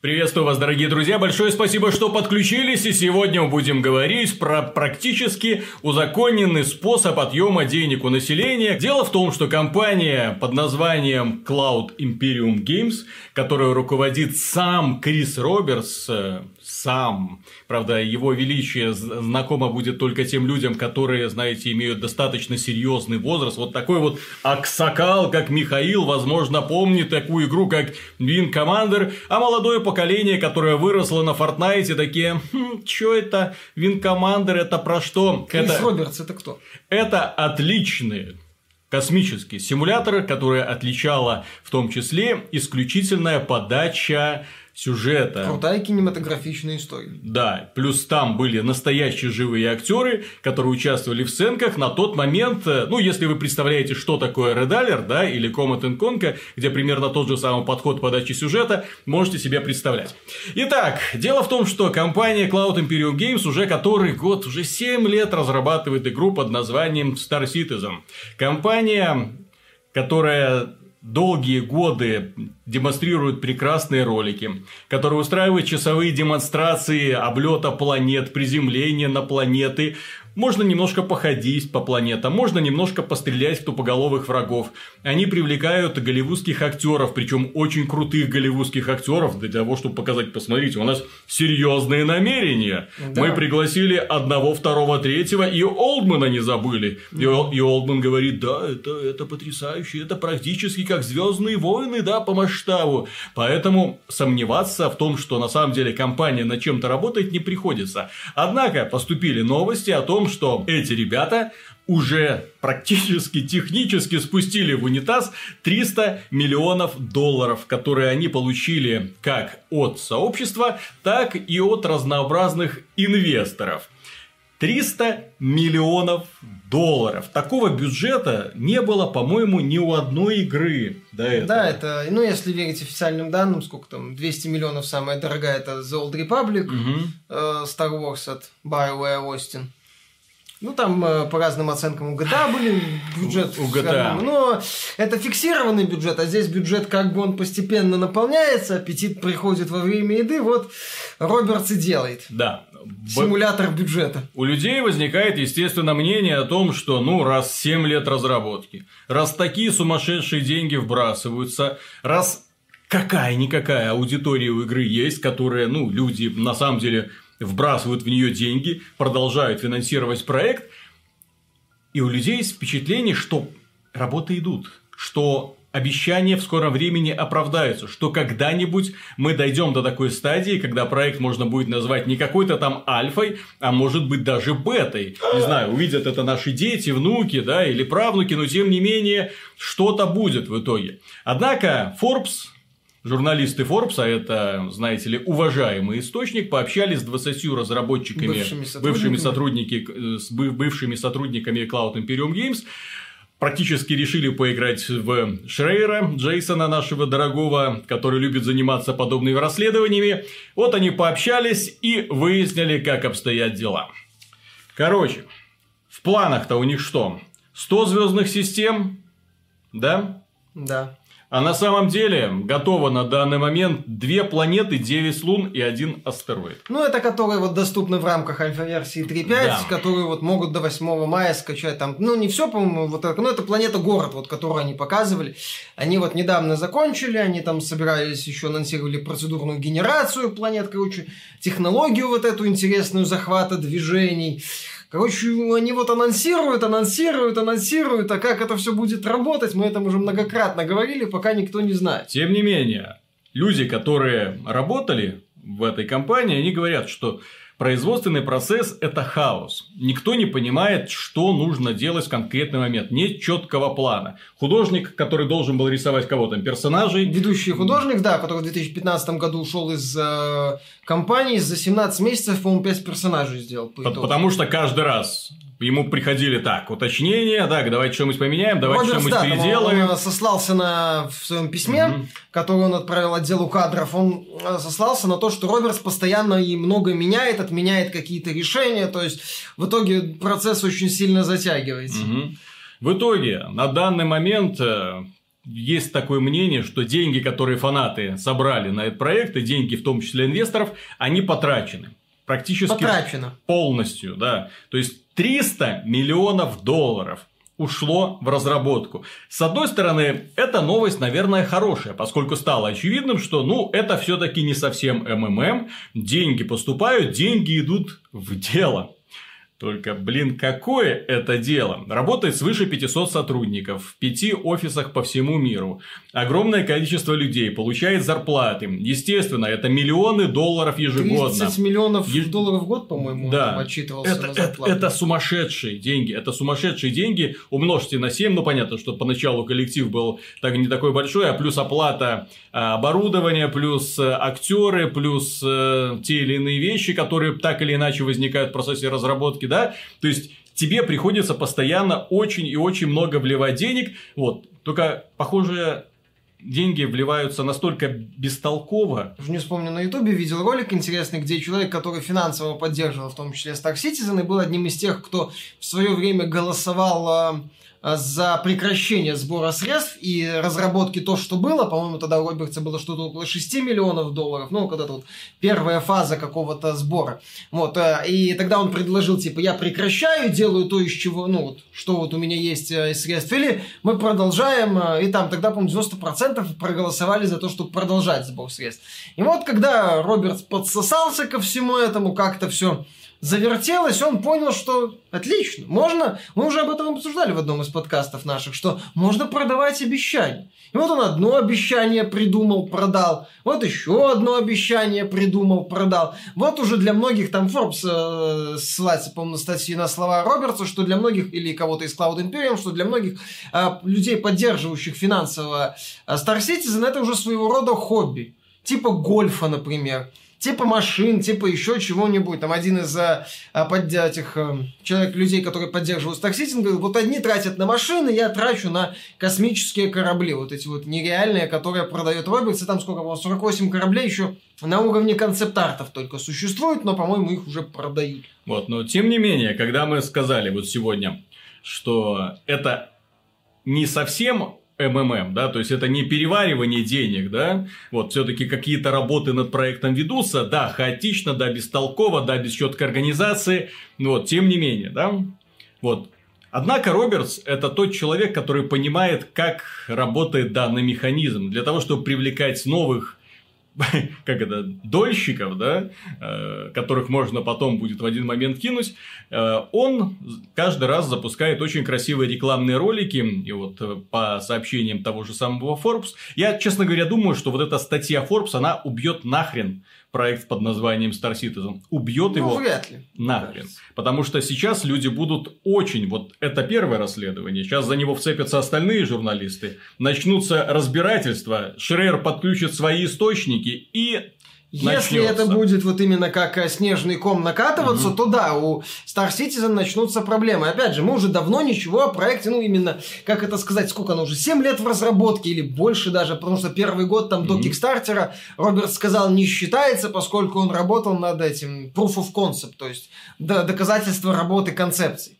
Приветствую вас, дорогие друзья, большое спасибо, что подключились, и сегодня мы будем говорить про практически узаконенный способ отъема денег у населения. Дело в том, что компания под названием Cloud Imperium Games, которую руководит сам Крис Робертс, э, сам. Правда, его величие знакомо будет только тем людям, которые, знаете, имеют достаточно серьезный возраст. Вот такой вот аксакал, как Михаил, возможно, помнит такую игру, как Win Commander, а молодое поколение, которое выросло на Фортнайте, такие, хм, что это Commander, это про что? Крис это... Робертс, это кто? Это отличные космический симулятор, который отличала в том числе исключительная подача сюжета. Крутая кинематографичная история. Да, плюс там были настоящие живые актеры, которые участвовали в сценках на тот момент, э, ну, если вы представляете, что такое Red да, или Comet Conquer, где примерно тот же самый подход подачи сюжета, можете себе представлять. Итак, дело в том, что компания Cloud Imperium Games уже который год, уже 7 лет разрабатывает игру под названием Star Citizen. Компания которая долгие годы демонстрируют прекрасные ролики, которые устраивают часовые демонстрации облета планет, приземления на планеты, можно немножко походить по планетам, можно немножко пострелять в тупоголовых врагов. Они привлекают голливудских актеров, причем очень крутых голливудских актеров, для того, чтобы показать, посмотрите, у нас серьезные намерения. Да. Мы пригласили одного, второго, третьего, и Олдмана не забыли. И, и Олдман говорит, да, это, это потрясающе, это практически как Звездные войны, да, по масштабу. Поэтому сомневаться в том, что на самом деле компания над чем-то работает, не приходится. Однако поступили новости о том, том, что эти ребята уже практически технически спустили в унитаз 300 миллионов долларов, которые они получили как от сообщества, так и от разнообразных инвесторов. 300 миллионов долларов. Такого бюджета не было, по-моему, ни у одной игры до этого. Да, это, ну, если верить официальным данным, сколько там, 200 миллионов самая дорогая, это The Old Republic, угу. Star Wars от BioWare Austin. Ну, там э, по разным оценкам у GTA были бюджет. У GTA. Но это фиксированный бюджет, а здесь бюджет как бы он постепенно наполняется, аппетит приходит во время еды, вот Робертс и делает. Да. Симулятор бюджета. У людей возникает, естественно, мнение о том, что, ну, раз 7 лет разработки, раз такие сумасшедшие деньги вбрасываются, раз какая-никакая аудитория у игры есть, которая, ну, люди на самом деле вбрасывают в нее деньги, продолжают финансировать проект, и у людей есть впечатление, что работы идут, что обещания в скором времени оправдаются, что когда-нибудь мы дойдем до такой стадии, когда проект можно будет назвать не какой-то там альфой, а может быть даже бетой. Не знаю, увидят это наши дети, внуки, да, или правнуки, но тем не менее что-то будет в итоге. Однако Forbes Журналисты Forbes, а это, знаете ли, уважаемый источник, пообщались с 20 разработчиками, бывшими сотрудниками, бывшими, сотрудники, с бывшими сотрудниками Cloud Imperium Games, практически решили поиграть в Шрейера, Джейсона нашего дорогого, который любит заниматься подобными расследованиями. Вот они пообщались и выяснили, как обстоят дела. Короче, в планах-то у них что? 100 звездных систем, да? Да. А на самом деле готово на данный момент две планеты, 9 лун и один астероид. Ну, это которые вот доступны в рамках альфа-версии 3.5, да. которые вот могут до 8 мая скачать там, ну, не все, по-моему, вот так, но это планета-город, вот, которую они показывали. Они вот недавно закончили, они там собирались, еще анонсировали процедурную генерацию планет, короче, технологию вот эту интересную захвата движений. Короче, они вот анонсируют, анонсируют, анонсируют, а как это все будет работать, мы это уже многократно говорили, пока никто не знает. Тем не менее, люди, которые работали в этой компании, они говорят, что Производственный процесс – это хаос. Никто не понимает, что нужно делать в конкретный момент. Нет четкого плана. Художник, который должен был рисовать кого то персонажей. Ведущий художник, да, который в 2015 году ушел из э, компании, за 17 месяцев, по-моему, 5 персонажей сделал. По Потому что каждый раз ему приходили так, уточнения, так, давайте что-нибудь поменяем, давайте что-нибудь да, переделаем. Он, он сослался на, в своем письме, угу. которое он отправил отделу кадров, он э, сослался на то, что Робертс постоянно и много меняет, отменяет какие-то решения, то есть в итоге процесс очень сильно затягивается. Угу. В итоге, на данный момент э, есть такое мнение, что деньги, которые фанаты собрали на этот проект, и деньги, в том числе инвесторов, они потрачены. Практически Потрачено. полностью, да. То есть 300 миллионов долларов ушло в разработку. С одной стороны, эта новость, наверное, хорошая, поскольку стало очевидным, что, ну, это все-таки не совсем МММ, деньги поступают, деньги идут в дело. Только, блин, какое это дело? Работает свыше 500 сотрудников в пяти офисах по всему миру. Огромное количество людей получает зарплаты. Естественно, это миллионы долларов ежегодно. 30 миллионов Еж... долларов в год, по-моему, да. отчитывался это, это, это сумасшедшие деньги. Это сумасшедшие деньги. Умножьте на 7. Ну, понятно, что поначалу коллектив был так, не такой большой, а плюс оплата а, оборудования, плюс э, актеры, плюс э, те или иные вещи, которые так или иначе возникают в процессе разработки да, то есть тебе приходится постоянно очень и очень много вливать денег, вот, только, похоже, деньги вливаются настолько бестолково. Уже не вспомню, на Ютубе видел ролик интересный, где человек, который финансово поддерживал, в том числе Star Citizen, и был одним из тех, кто в свое время голосовал Э, за прекращение сбора средств и разработки то, что было. По-моему, тогда у Робертса было что-то около 6 миллионов долларов. Ну, когда-то вот первая фаза какого-то сбора. Вот. Э, и тогда он предложил, типа, я прекращаю, делаю то, из чего, ну, вот, что вот у меня есть э, из средств. Или мы продолжаем. И там тогда, по-моему, 90% проголосовали за то, чтобы продолжать сбор средств. И вот, когда Робертс подсосался ко всему этому, как-то все завертелось, он понял, что отлично, можно, мы уже об этом обсуждали в одном из подкастов наших, что можно продавать обещания. И вот он одно обещание придумал, продал, вот еще одно обещание придумал, продал. Вот уже для многих, там Forbes э, ссылается, по-моему, на статьи на слова Робертса, что для многих, или кого-то из Cloud Imperium, что для многих э, людей, поддерживающих финансово э, Star Citizen, это уже своего рода хобби. Типа гольфа, например типа машин, типа еще чего-нибудь. Там один из а, под, этих а, человек, людей, которые поддерживают стакситинг, говорил, вот одни тратят на машины, я трачу на космические корабли. Вот эти вот нереальные, которые продает Робертс. И там сколько было? 48 кораблей еще на уровне концепт-артов только существуют, но, по-моему, их уже продают. Вот, но тем не менее, когда мы сказали вот сегодня, что это не совсем МММ, да, то есть это не переваривание денег, да, вот все-таки какие-то работы над проектом ведутся, да, хаотично, да, бестолково, да, без четкой организации, вот, тем не менее, да, вот. Однако Робертс – это тот человек, который понимает, как работает данный механизм. Для того, чтобы привлекать новых как это, дольщиков, да, э, которых можно потом будет в один момент кинуть, э, он каждый раз запускает очень красивые рекламные ролики, и вот э, по сообщениям того же самого Forbes, я, честно говоря, думаю, что вот эта статья Forbes, она убьет нахрен проект под названием Star Citizen. Убьет ну, его вряд ли. нахрен. Потому что сейчас люди будут очень... Вот это первое расследование. Сейчас за него вцепятся остальные журналисты. Начнутся разбирательства. Шрер подключит свои источники. И если начнется. это будет вот именно как э, снежный ком накатываться, угу. то да, у Star Citizen начнутся проблемы. Опять же, мы уже давно ничего о проекте, ну именно, как это сказать, сколько оно уже, 7 лет в разработке или больше даже, потому что первый год там угу. до Кикстартера Роберт сказал не считается, поскольку он работал над этим Proof of Concept, то есть доказательство работы концепций.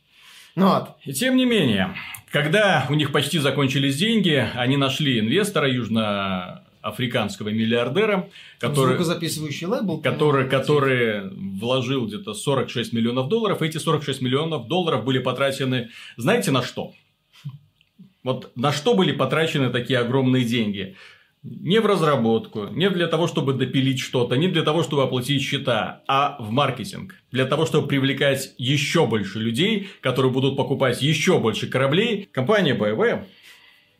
Ну вот. И тем не менее, когда у них почти закончились деньги, они нашли инвестора южно африканского миллиардера, который, Звукозаписывающий лейбл, который, который вложил где-то 46 миллионов долларов. Эти 46 миллионов долларов были потрачены, знаете, на что? Вот на что были потрачены такие огромные деньги? Не в разработку, не для того, чтобы допилить что-то, не для того, чтобы оплатить счета, а в маркетинг. Для того, чтобы привлекать еще больше людей, которые будут покупать еще больше кораблей. Компания BMW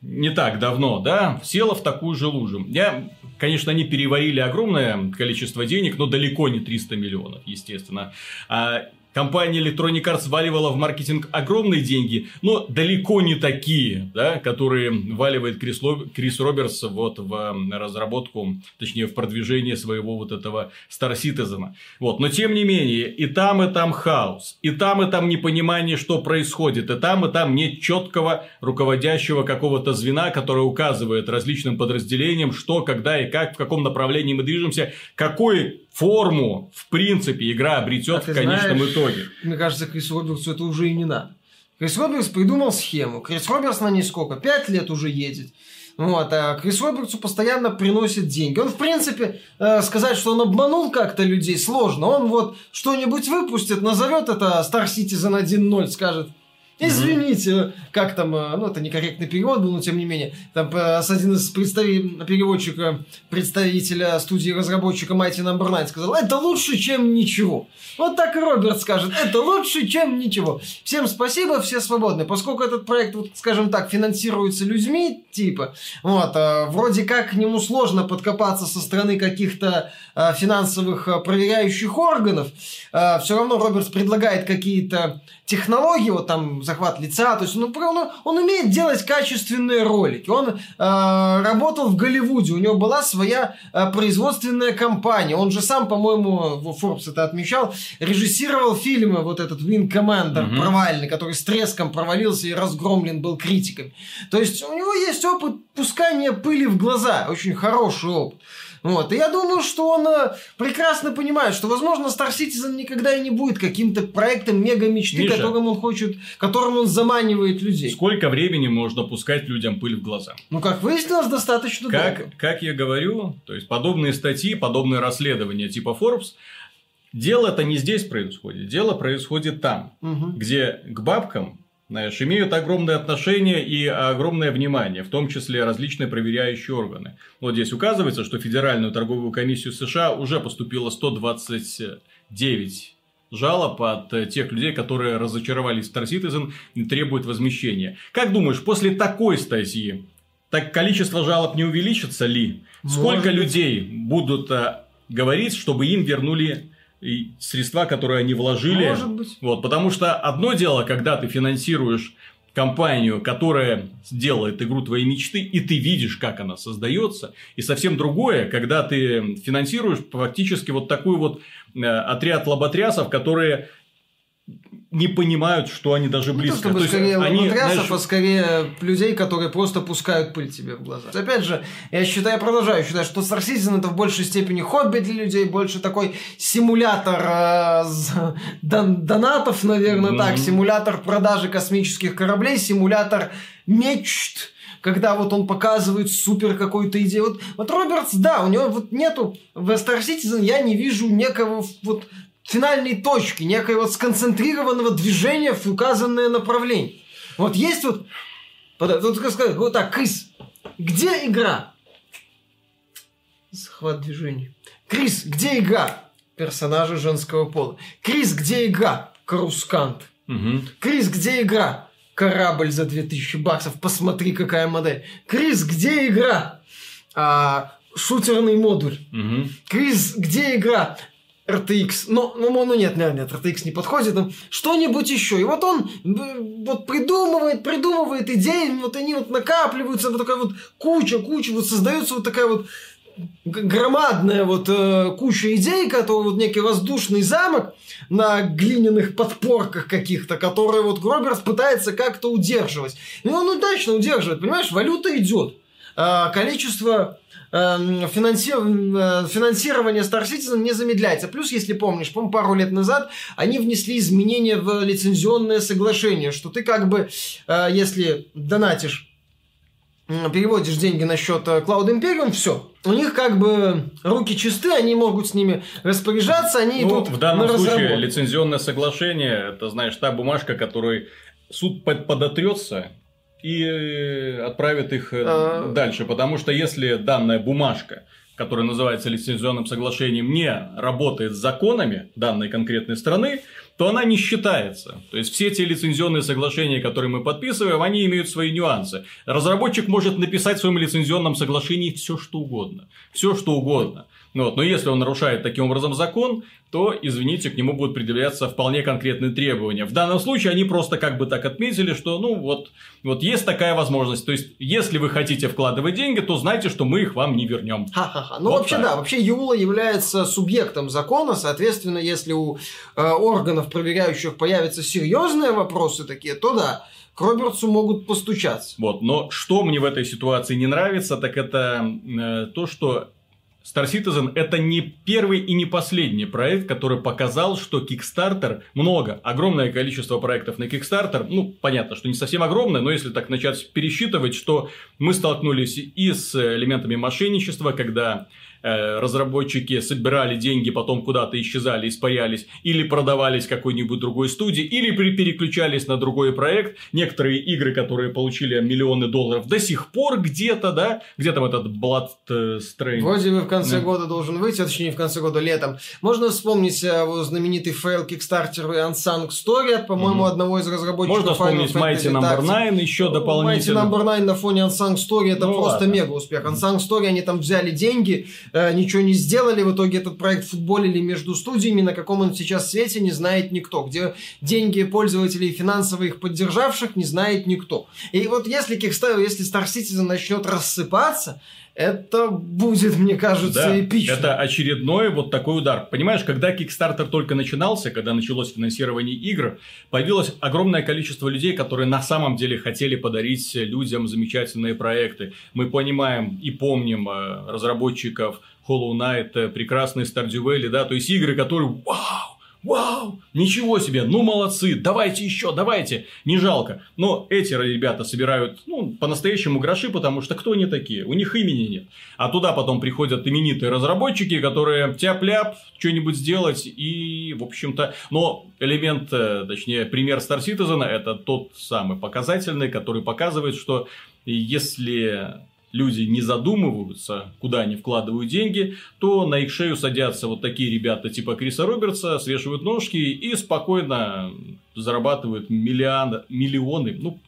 не так давно, да, села в такую же лужу. Я, конечно, они переварили огромное количество денег, но далеко не 300 миллионов, естественно. Компания Electronic Arts валивала в маркетинг огромные деньги, но далеко не такие, да, которые валивает Крис, Ло... Крис Робертс вот в разработку, точнее в продвижение своего вот этого Star Citizen. Вот. Но тем не менее, и там, и там хаос, и там, и там непонимание, что происходит, и там, и там нет четкого руководящего какого-то звена, которое указывает различным подразделениям, что, когда и как, в каком направлении мы движемся, какой форму, в принципе, игра обретет а в конечном знаешь, итоге. Мне кажется, Крис Робертсу это уже и не надо. Крис Робертс придумал схему. Крис Робертс на ней сколько? Пять лет уже едет. Вот, а Крис Робертсу постоянно приносит деньги. Он, в принципе, э, сказать, что он обманул как-то людей, сложно. Он вот что-нибудь выпустит, назовет это Star Citizen 1.0, скажет, Извините, как там, э, ну, это некорректный перевод был, но тем не менее, там э, один из представителей, переводчика, представителя студии разработчика Mighty Number no. 9 сказал, это лучше, чем ничего. Вот так и Роберт скажет, это лучше, чем ничего. Всем спасибо, все свободны. Поскольку этот проект, вот, скажем так, финансируется людьми, типа, вот, э, вроде как к нему сложно подкопаться со стороны каких-то финансовых проверяющих органов, все равно Роберт предлагает какие-то технологии, вот там захват лица, то есть он, он, он умеет делать качественные ролики. Он э, работал в Голливуде, у него была своя э, производственная компания. Он же сам, по-моему, Forbes это отмечал, режиссировал фильмы, вот этот Wing Commander mm-hmm. провальный, который с треском провалился и разгромлен был критиками. То есть у него есть опыт пускания пыли в глаза, очень хороший опыт. Вот. И я думаю, что он э, прекрасно понимает, что, возможно, Star Citizen никогда и не будет каким-то проектом мега-мечты, которым он хочет, которым он заманивает людей. Сколько времени можно пускать людям пыль в глаза? Ну, как выяснилось, достаточно как, долго. Как я говорю, то есть, подобные статьи, подобные расследования типа Forbes, дело это не здесь происходит, дело происходит там, угу. где к бабкам знаешь, имеют огромное отношение и огромное внимание, в том числе различные проверяющие органы. Вот здесь указывается, что Федеральную торговую комиссию США уже поступило 129 жалоб от тех людей, которые разочаровались в Star Citizen и требуют возмещения. Как думаешь, после такой статьи так количество жалоб не увеличится ли? Может Сколько быть. людей будут а, говорить, чтобы им вернули и средства, которые они вложили. Может быть. Вот, потому что одно дело, когда ты финансируешь компанию, которая делает игру твоей мечты, и ты видишь, как она создается. И совсем другое, когда ты финансируешь фактически вот такой вот э, отряд лоботрясов, которые не понимают, что они даже близко. Не то, чтобы то скорее они, матрясов, знаешь... а скорее людей, которые просто пускают пыль тебе в глаза. Опять же, я считаю, продолжаю считать, что Star Citizen это в большей степени хобби для людей, больше такой симулятор э, дон донатов, наверное, mm-hmm. так, симулятор продажи космических кораблей, симулятор мечт, когда вот он показывает супер какую-то идею. Вот, вот Робертс, да, у него вот нету в Star Citizen я не вижу некого вот финальной точки, некой вот сконцентрированного движения в указанное направление. Вот есть вот, вот, вот, вот так, Крис, где игра? Захват движения. Крис, где игра? Персонажи женского пола. Крис, где игра? Карускант. Угу. Крис, где игра? Корабль за 2000 баксов. Посмотри, какая модель. Крис, где игра? А, шутерный модуль. Угу. Крис, где игра? RTX. Ну, ну, ну нет, нет, нет, RTX не подходит. Что-нибудь еще. И вот он вот придумывает, придумывает идеи, вот они вот накапливаются, вот такая вот куча, куча, вот создается вот такая вот громадная вот э, куча идей, которые вот некий воздушный замок на глиняных подпорках каких-то, которые вот Гроберс пытается как-то удерживать. И он удачно удерживает, понимаешь, валюта идет. Э, количество Эм. Э, финансирование Star Citizen не замедляется. Плюс, если помнишь, по пару лет назад они внесли изменения в лицензионное соглашение, что ты как бы, э, если донатишь переводишь деньги на счет Cloud Imperium, все. У них как бы руки чисты, они могут с ними распоряжаться, они ну, идут в данном на случае лицензионное соглашение, это, знаешь, та бумажка, которой суд подотрется, и э, отправят их э, а... дальше. Потому что если данная бумажка, которая называется лицензионным соглашением, не работает с законами данной конкретной страны, то она не считается. То есть все те лицензионные соглашения, которые мы подписываем, они имеют свои нюансы. Разработчик может написать в своем лицензионном соглашении все что угодно. Все что угодно. Ну вот. Но если он нарушает таким образом закон, то, извините, к нему будут предъявляться вполне конкретные требования. В данном случае они просто как бы так отметили, что ну вот, вот есть такая возможность. То есть, если вы хотите вкладывать деньги, то знайте, что мы их вам не вернем. Ха-ха-ха. Ну, вот вообще, так. да, вообще Юла является субъектом закона, соответственно, если у э, органов, проверяющих, появятся серьезные вопросы такие, то да, к Робертсу могут постучаться. Вот, но что мне в этой ситуации не нравится, так это э, то, что Star Citizen это не первый и не последний проект, который показал, что Kickstarter много, огромное количество проектов на Kickstarter, ну, понятно, что не совсем огромное, но если так начать пересчитывать, что мы столкнулись и с элементами мошенничества, когда разработчики собирали деньги, потом куда-то исчезали, испарялись, или продавались какой-нибудь другой студии, или переключались на другой проект. Некоторые игры, которые получили миллионы долларов, до сих пор где-то, да, где там этот Bloodstained. Вроде бы в конце да. года должен выйти, а точнее в конце года летом. Можно вспомнить э, знаменитый фейл Kickstarter Unsung Story, по-моему, mm-hmm. одного из разработчиков Можно вспомнить Mighty Number no. 9 еще дополнительно. Mighty Number no. 9 на фоне Unsung Story это ну, просто ладно. мега успех. Unsung Story они там взяли деньги, Э, ничего не сделали, в итоге этот проект футболили между студиями, на каком он сейчас свете не знает никто, где деньги пользователей финансово их поддержавших не знает никто. И вот если Kickstarter, если Star Citizen начнет рассыпаться, это будет, мне кажется, да, эпично. Это очередной вот такой удар. Понимаешь, когда Kickstarter только начинался, когда началось финансирование игр, появилось огромное количество людей, которые на самом деле хотели подарить людям замечательные проекты. Мы понимаем и помним э, разработчиков Hollow Knight, э, прекрасный Stardew Valley, да, то есть игры, которые вау, Вау! Ничего себе! Ну, молодцы! Давайте еще, давайте! Не жалко. Но эти ребята собирают, ну, по-настоящему гроши, потому что кто они такие? У них имени нет. А туда потом приходят именитые разработчики, которые тяп-ляп, что-нибудь сделать и, в общем-то... Но элемент, э, точнее, пример Star Citizen это тот самый показательный, который показывает, что если люди не задумываются, куда они вкладывают деньги, то на их шею садятся вот такие ребята типа Криса Робертса, свешивают ножки и спокойно зарабатывают миллион, миллионы, ну,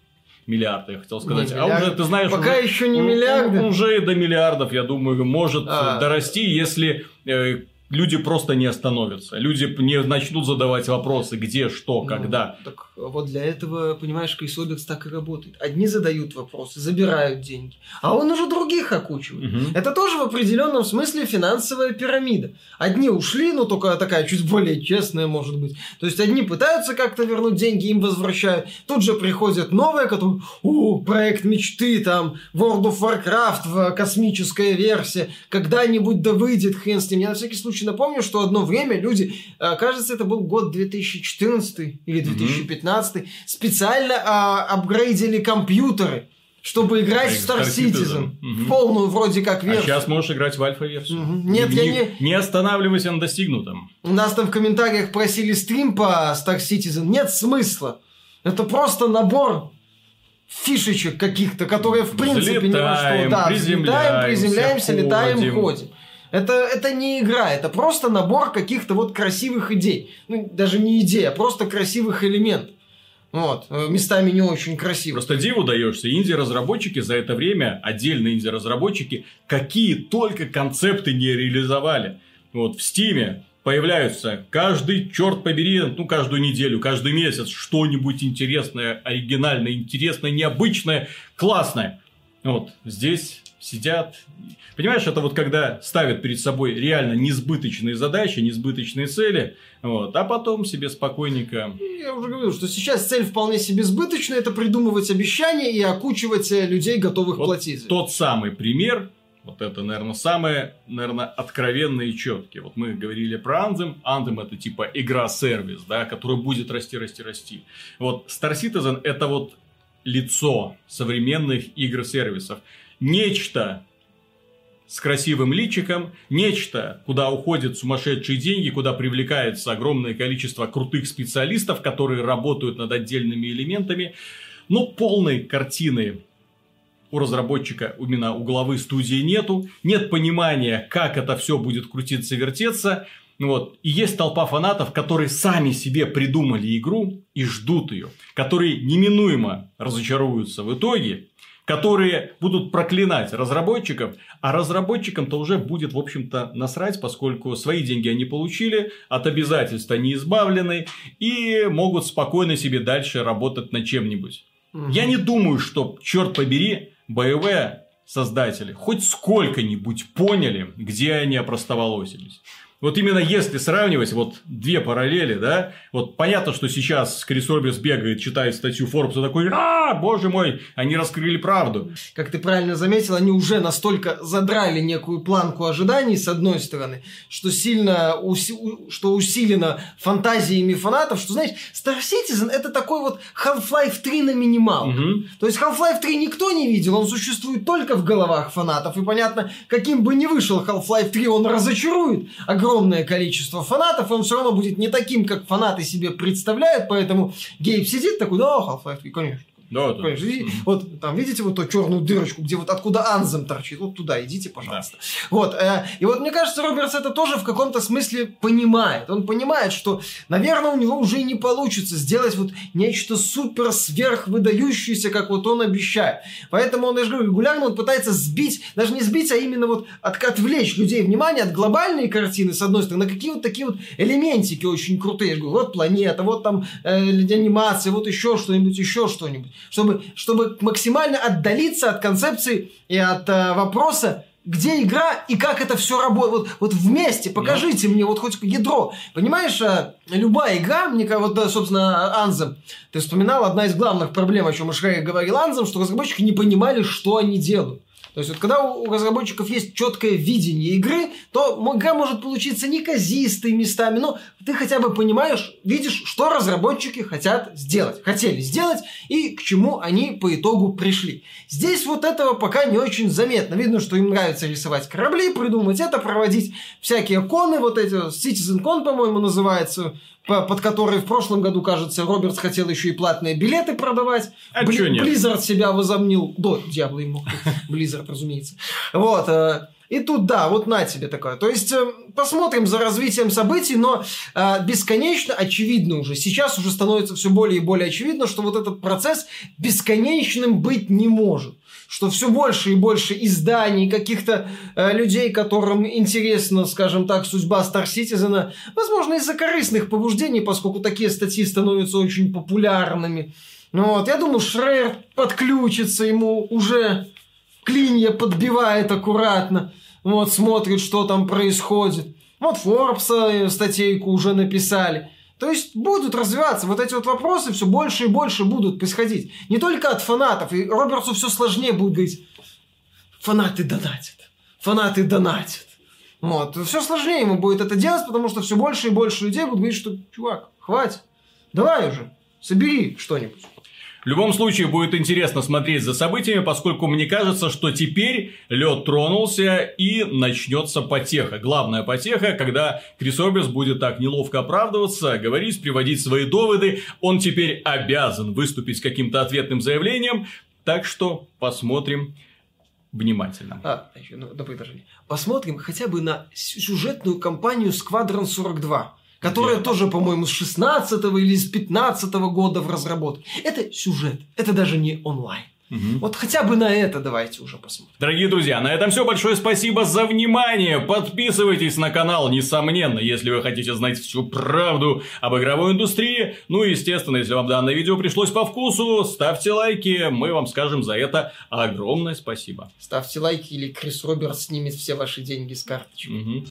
миллиарды, я хотел сказать. Не, а уже, ты знаешь... Пока уже, еще не миллиарды. Уже до миллиардов, я думаю, может а. дорасти, если э, люди просто не остановятся. Люди не начнут задавать вопросы, где, что, ну, когда. Так вот для этого, понимаешь, Крисобекс так и работает. Одни задают вопросы, забирают деньги, а он уже других окучивает. Угу. Это тоже в определенном смысле финансовая пирамида. Одни ушли, но только такая чуть более честная, может быть. То есть одни пытаются как-то вернуть деньги, им возвращают. Тут же приходят новые, которые, о, проект мечты, там, World of Warcraft, космическая версия, когда-нибудь да выйдет, хрен с ним. Я на всякий случай случае напомню, что одно время люди, э, кажется, это был год 2014 или 2015, mm-hmm. специально а, апгрейдили компьютеры чтобы играть в Star Citizen. Угу. В полную вроде как версию. А сейчас можешь играть в альфа-версию. Угу. Нет, не, я не... Не останавливайся на достигнутом. У нас там в комментариях просили стрим по Star Citizen. Нет смысла. Это просто набор фишечек каких-то, которые в принципе взлетаем, ни во что. Да, приземляемся, приземляемся, ходим. летаем, ходим. Это, это не игра, это просто набор каких-то вот красивых идей. Ну, даже не идей, а просто красивых элементов. Вот, э, местами не очень красиво. Просто диву даешься. Инди-разработчики за это время, отдельные инди-разработчики, какие только концепты не реализовали. Вот в Стиме появляются каждый, черт побери, ну, каждую неделю, каждый месяц что-нибудь интересное, оригинальное, интересное, необычное, классное. Вот здесь сидят. Понимаешь, это вот когда ставят перед собой реально несбыточные задачи, несбыточные цели, вот, а потом себе спокойненько... Я уже говорил, что сейчас цель вполне себе сбыточная, это придумывать обещания и окучивать э, людей, готовых вот платить. Тот самый пример, вот это, наверное, самое, наверное, откровенное и четкие. Вот мы говорили про Anthem. Anthem это типа игра-сервис, да, который будет расти, расти, расти. Вот Star Citizen это вот лицо современных игр-сервисов нечто с красивым личиком, нечто, куда уходят сумасшедшие деньги, куда привлекается огромное количество крутых специалистов, которые работают над отдельными элементами. Но полной картины у разработчика, именно у главы студии нету, нет понимания, как это все будет крутиться, вертеться. Вот. И есть толпа фанатов, которые сами себе придумали игру и ждут ее, которые неминуемо разочаруются в итоге, которые будут проклинать разработчиков, а разработчикам-то уже будет, в общем-то, насрать, поскольку свои деньги они получили, от обязательств они избавлены и могут спокойно себе дальше работать над чем-нибудь. Угу. Я не думаю, что, черт побери, боевые создатели хоть сколько-нибудь поняли, где они опростоволосились. Вот именно если сравнивать вот две параллели, да, вот понятно, что сейчас Крис Робертс бегает, читает статью Форбса, такой, а, боже мой, они раскрыли правду. Как ты правильно заметил, они уже настолько задрали некую планку ожиданий, с одной стороны, что сильно, уси... что усилено фантазиями фанатов, что, знаешь, Star Citizen это такой вот Half-Life 3 на минимал. Угу. То есть Half-Life 3 никто не видел, он существует только в головах фанатов, и понятно, каким бы ни вышел Half-Life 3, он разочарует огромное огромное количество фанатов, он все равно будет не таким, как фанаты себе представляют, поэтому Гейб сидит такой, да, Half-Life 3, конечно. Да, да. И, вот там, видите, вот ту черную дырочку, где вот откуда Анзем торчит, вот туда идите, пожалуйста. Да. Вот, э, и вот мне кажется, Робертс это тоже в каком-то смысле понимает. Он понимает, что, наверное, у него уже и не получится сделать вот нечто супер сверх выдающееся, как вот он обещает. Поэтому он, я же говорю, регулярно он пытается сбить, даже не сбить, а именно вот от, отвлечь людей внимание от глобальной картины, с одной стороны, на какие вот такие вот элементики очень крутые. Я же говорю, вот планета, вот там э, анимация, вот еще что-нибудь, еще что-нибудь чтобы, чтобы максимально отдалиться от концепции и от э, вопроса, где игра и как это все работает. Вот, вот вместе покажите yeah. мне вот хоть ядро. Понимаешь, э, любая игра, мне как вот, да, собственно, Анзем, ты вспоминал, одна из главных проблем, о чем Шрек говорил Анзем, что разработчики не понимали, что они делают. То есть, вот когда у разработчиков есть четкое видение игры, то игра может получиться неказистой местами, но ты хотя бы понимаешь, видишь, что разработчики хотят сделать, хотели сделать и к чему они по итогу пришли. Здесь вот этого пока не очень заметно. Видно, что им нравится рисовать корабли, придумать это, проводить всякие коны, вот эти, Citizen Con, по-моему, называется, под который в прошлом году, кажется, Робертс хотел еще и платные билеты продавать. А Бли- нет? Blizzard себя возомнил. До Diablo ему. Blizzard, разумеется. Вот. И тут, да, вот на тебе такое. То есть, э, посмотрим за развитием событий, но э, бесконечно очевидно уже. Сейчас уже становится все более и более очевидно, что вот этот процесс бесконечным быть не может что все больше и больше изданий, каких-то э, людей, которым интересна, скажем так, судьба Star Citizen, возможно, из-за корыстных побуждений, поскольку такие статьи становятся очень популярными. Ну вот, я думаю, Шрер подключится, ему уже клинья подбивает аккуратно, вот, смотрит, что там происходит. Вот Форбса э, статейку уже написали. То есть будут развиваться вот эти вот вопросы, все больше и больше будут происходить. Не только от фанатов. И Робертсу все сложнее будет говорить, фанаты донатят, фанаты донатят. Вот. Все сложнее ему будет это делать, потому что все больше и больше людей будут говорить, что, чувак, хватит, давай уже, собери что-нибудь. В любом случае будет интересно смотреть за событиями, поскольку мне кажется, что теперь лед тронулся и начнется потеха. Главная потеха, когда Крис Роберс будет так неловко оправдываться, говорить, приводить свои доводы. Он теперь обязан выступить с каким-то ответным заявлением. Так что посмотрим внимательно. А, еще, ну, на. Посмотрим хотя бы на сюжетную кампанию Squadron 42 которая Где? тоже, по-моему, с 16 или с 15 года в разработке. Это сюжет, это даже не онлайн. Угу. Вот хотя бы на это давайте уже посмотрим. Дорогие друзья, на этом все. Большое спасибо за внимание. Подписывайтесь на канал, несомненно, если вы хотите знать всю правду об игровой индустрии. Ну и, естественно, если вам данное видео пришлось по вкусу, ставьте лайки. Мы вам скажем за это огромное спасибо. Ставьте лайки или Крис Робертс снимет все ваши деньги с карточки. Угу.